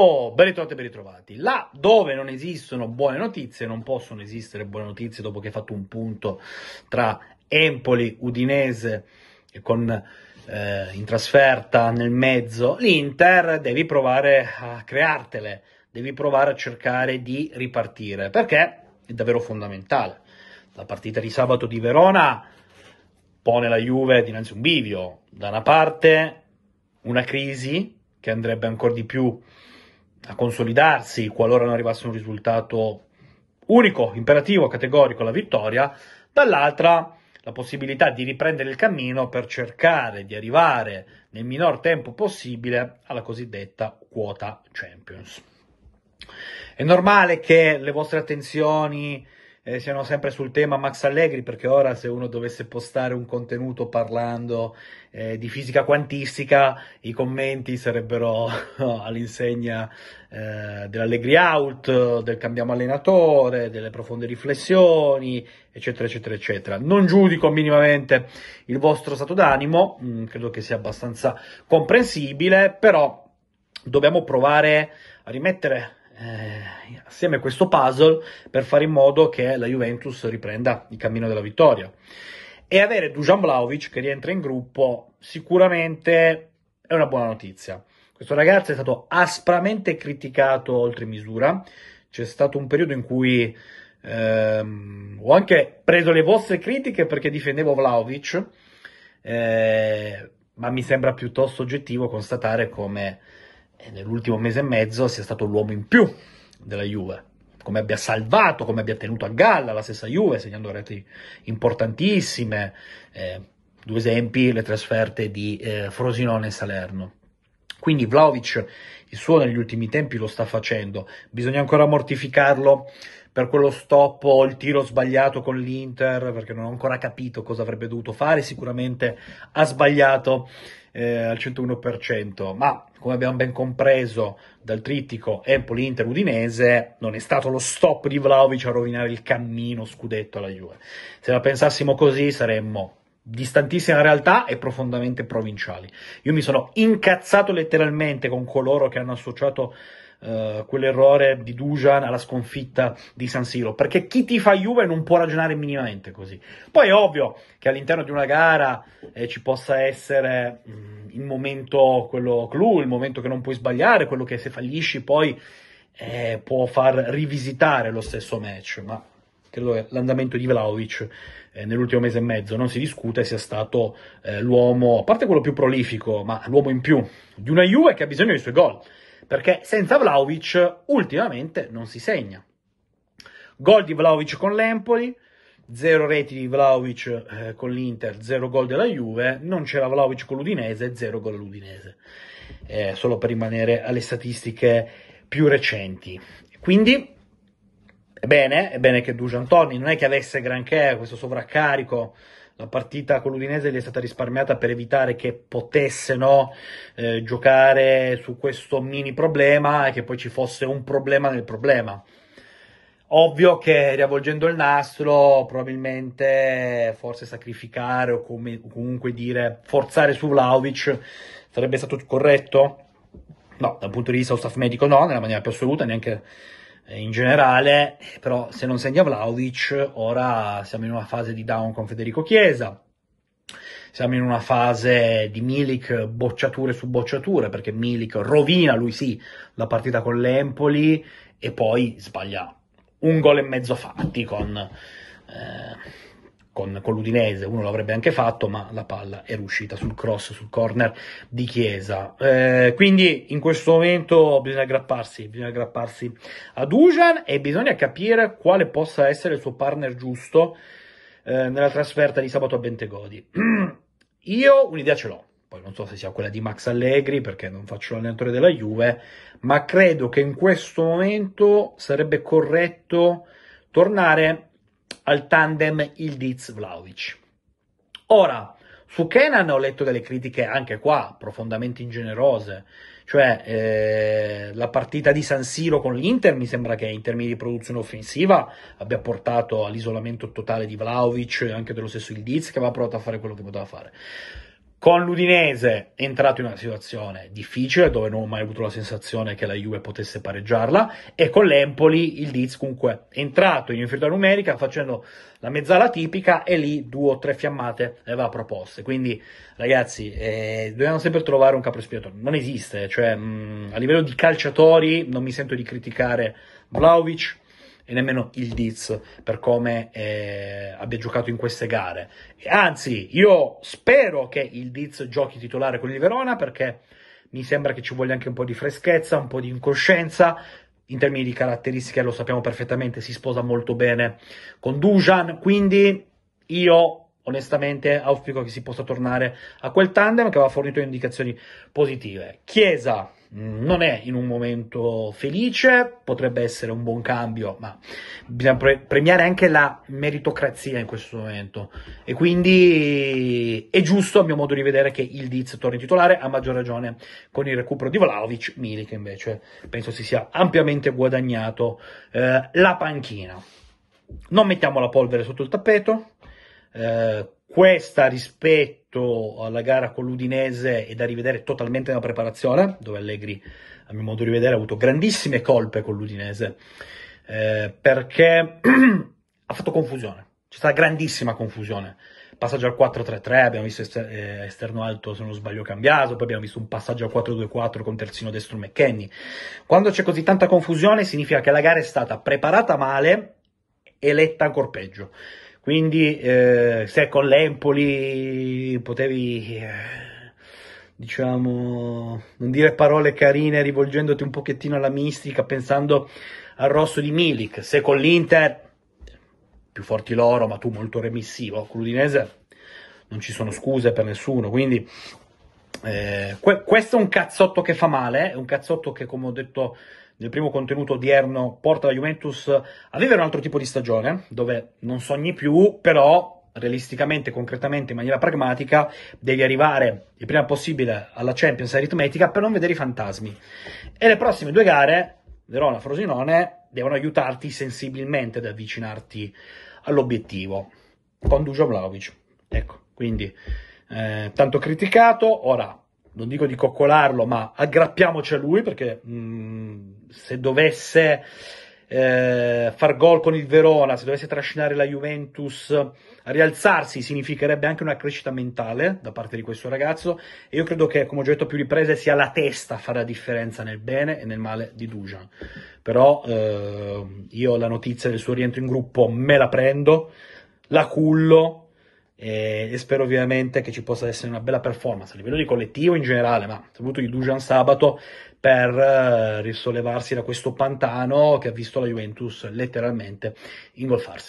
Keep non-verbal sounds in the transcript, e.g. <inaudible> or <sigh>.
Oh, ben ritrovati, ben ritrovati. Là dove non esistono buone notizie, non possono esistere buone notizie dopo che hai fatto un punto tra Empoli, Udinese e con eh, in trasferta nel mezzo l'Inter, devi provare a creartele, devi provare a cercare di ripartire, perché è davvero fondamentale. La partita di sabato di Verona pone la Juve dinanzi a un bivio. Da una parte una crisi che andrebbe ancora di più a consolidarsi qualora non arrivasse un risultato unico, imperativo, categorico, la vittoria, dall'altra la possibilità di riprendere il cammino per cercare di arrivare nel minor tempo possibile alla cosiddetta quota Champions. È normale che le vostre attenzioni eh, siano sempre sul tema Max Allegri, perché ora se uno dovesse postare un contenuto parlando eh, di fisica quantistica, i commenti sarebbero <laughs> all'insegna eh, dell'Allegri out, del cambiamo allenatore, delle profonde riflessioni, eccetera, eccetera, eccetera. Non giudico minimamente il vostro stato d'animo, mh, mm, credo che sia abbastanza comprensibile, però dobbiamo provare a rimettere eh, assieme questo puzzle per fare in modo che la Juventus riprenda il cammino della vittoria. E avere Dujan Vlaovic che rientra in gruppo sicuramente è una buona notizia. Questo ragazzo è stato aspramente criticato oltre misura. C'è stato un periodo in cui ehm, ho anche preso le vostre critiche perché difendevo Vlaovic, eh, ma mi sembra piuttosto oggettivo constatare come nell'ultimo mese e mezzo sia stato l'uomo in più della Juve, come abbia salvato, come abbia tenuto a galla la stessa Juve, segnando reti importantissime. Eh, due esempi, le trasferte di eh, Frosinone e Salerno. Quindi Vlaovic il suo negli ultimi tempi lo sta facendo, bisogna ancora mortificarlo per quello stop o il tiro sbagliato con l'Inter, perché non ho ancora capito cosa avrebbe dovuto fare, sicuramente ha sbagliato eh, al 101%, ma come abbiamo ben compreso dal trittico Empoli-Inter-Udinese, non è stato lo stop di Vlaovic a rovinare il cammino scudetto alla Juve. Se la pensassimo così saremmo distantissimi dalla realtà e profondamente provinciali. Io mi sono incazzato letteralmente con coloro che hanno associato Uh, quell'errore di Dujan alla sconfitta di San Siro, perché chi ti fa Juve non può ragionare minimamente così. Poi è ovvio che all'interno di una gara eh, ci possa essere mh, mm, il momento, quello clou, il momento che non puoi sbagliare, quello che se fallisci poi eh, può far rivisitare lo stesso match, ma credo che l'andamento di Vlaovic eh, nell'ultimo mese e mezzo non si discute sia stato eh, l'uomo, a parte quello più prolifico, ma l'uomo in più di una Juve che ha bisogno dei suoi gol perché senza Vlaovic ultimamente non si segna. Gol di Vlaovic con l'Empoli, zero reti di Vlaovic eh, con l'Inter, zero gol della Juve, non c'era Vlaovic con l'Udinese, zero gol all'Udinese. Eh, solo per rimanere alle statistiche più recenti. Quindi è bene, è bene che Dujan torni, non è che avesse granché questo sovraccarico la partita con l'Udinese gli è stata risparmiata per evitare che potesse no, eh, giocare su questo mini problema e che poi ci fosse un problema nel problema. Ovvio che riavvolgendo il nastro, probabilmente forse sacrificare o, come, o comunque dire forzare su Vlaovic sarebbe stato corretto? No, dal punto di vista dello staff medico no, nella maniera più assoluta, neanche in generale, però se non segna Vlaovic, ora siamo in una fase di down con Federico Chiesa, siamo in una fase di Milik bocciature su bocciature, perché Milik rovina, lui sì, la partita con l'Empoli e poi sbaglia un gol e mezzo fatti con... Eh, con, con, l'Udinese, uno l'avrebbe anche fatto, ma la palla è riuscita sul cross, sul corner di Chiesa. Eh, quindi in questo momento bisogna aggrapparsi, bisogna aggrapparsi a Dujan e bisogna capire quale possa essere il suo partner giusto eh, nella trasferta di sabato a Bentegodi. <clears throat> Io un'idea ce l'ho, poi non so se sia quella di Max Allegri perché non faccio l'allenatore della Juve, ma credo che in questo momento sarebbe corretto tornare al tandem Ildiz-Vlaovic. Ora, su Kenan ho letto delle critiche anche qua profondamente ingenerose, cioè eh, la partita di San Siro con l'Inter mi sembra che in termini di produzione offensiva abbia portato all'isolamento totale di Vlaovic e anche dello stesso Ildiz che aveva provato a fare quello che poteva fare. Con l'Udinese è entrato in una situazione difficile dove non ho mai avuto la sensazione che la Juve potesse pareggiarla e con l'Empoli il Diz comunque è entrato in inferiorità numerica facendo la mezzala tipica e lì due o tre fiammate le aveva proposte. Quindi ragazzi eh, dobbiamo sempre trovare un capo espiatore, non esiste, cioè mh, a livello di calciatori non mi sento di criticare Vlaovic e nemmeno il Diz per come eh, abbia giocato in queste gare. Anzi, io spero che il Diz giochi titolare con il Verona perché mi sembra che ci voglia anche un po' di freschezza, un po' di incoscienza. In termini di caratteristiche lo sappiamo perfettamente, si sposa molto bene con Dujan, quindi io onestamente auspico che si possa tornare a quel tandem che aveva fornito indicazioni positive. Chiesa non è in un momento felice, potrebbe essere un buon cambio, ma bisogna pre- premiare anche la meritocrazia in questo momento. E quindi è giusto, a mio modo di vedere, che il Diz torni titolare, a maggior ragione con il recupero di Vlaovic, Milik invece penso si sia ampiamente guadagnato eh, la panchina. Non mettiamo la polvere sotto il tappeto. Eh, questa rispetto alla gara con l'Udinese è da rivedere totalmente nella preparazione, dove Allegri, a mio modo di vedere, ha avuto grandissime colpe con l'Udinese, eh, perché <clears throat> ha fatto confusione, c'è stata grandissima confusione. Passaggio al 4-3-3, abbiamo visto eh, esterno alto, se non sbaglio, cambiato, poi abbiamo visto un passaggio al 4-2-4 con terzino destro McKenny. Quando c'è così tanta confusione significa che la gara è stata preparata male e letta ancora peggio. Quindi eh, se con l'Empoli potevi, eh, diciamo, non dire parole carine rivolgendoti un pochettino alla mistica, pensando al rosso di Milik, se con l'Inter, più forti loro, ma tu molto remissivo, con l'Udinese non ci sono scuse per nessuno, quindi eh, que- questo è un cazzotto che fa male, è un cazzotto che come ho detto nel primo contenuto odierno porta la Juventus a vivere un altro tipo di stagione, dove non sogni più, però realisticamente, concretamente, in maniera pragmatica, devi arrivare il prima possibile alla Champions aritmetica per non vedere i fantasmi. E le prossime due gare, Verona Frosinone, devono aiutarti sensibilmente ad avvicinarti all'obiettivo. Con Dujo Vlaovic. Ecco, quindi eh, tanto criticato, ora non dico di coccolarlo, ma aggrappiamoci a lui perché mh, mm, se dovesse eh, far gol con il Verona, se dovesse trascinare la Juventus a rialzarsi, significherebbe anche una crescita mentale da parte di questo ragazzo. E io credo che, come ho detto più riprese, sia la testa a fare la differenza nel bene e nel male di Dujan. Però eh, io la notizia del suo rientro in gruppo me la prendo, la cullo e, spero ovviamente che ci possa essere una bella performance a livello di collettivo in generale, ma soprattutto di Dujan sabato per uh, risollevarsi da questo pantano che ha visto la Juventus letteralmente ingolfarsi.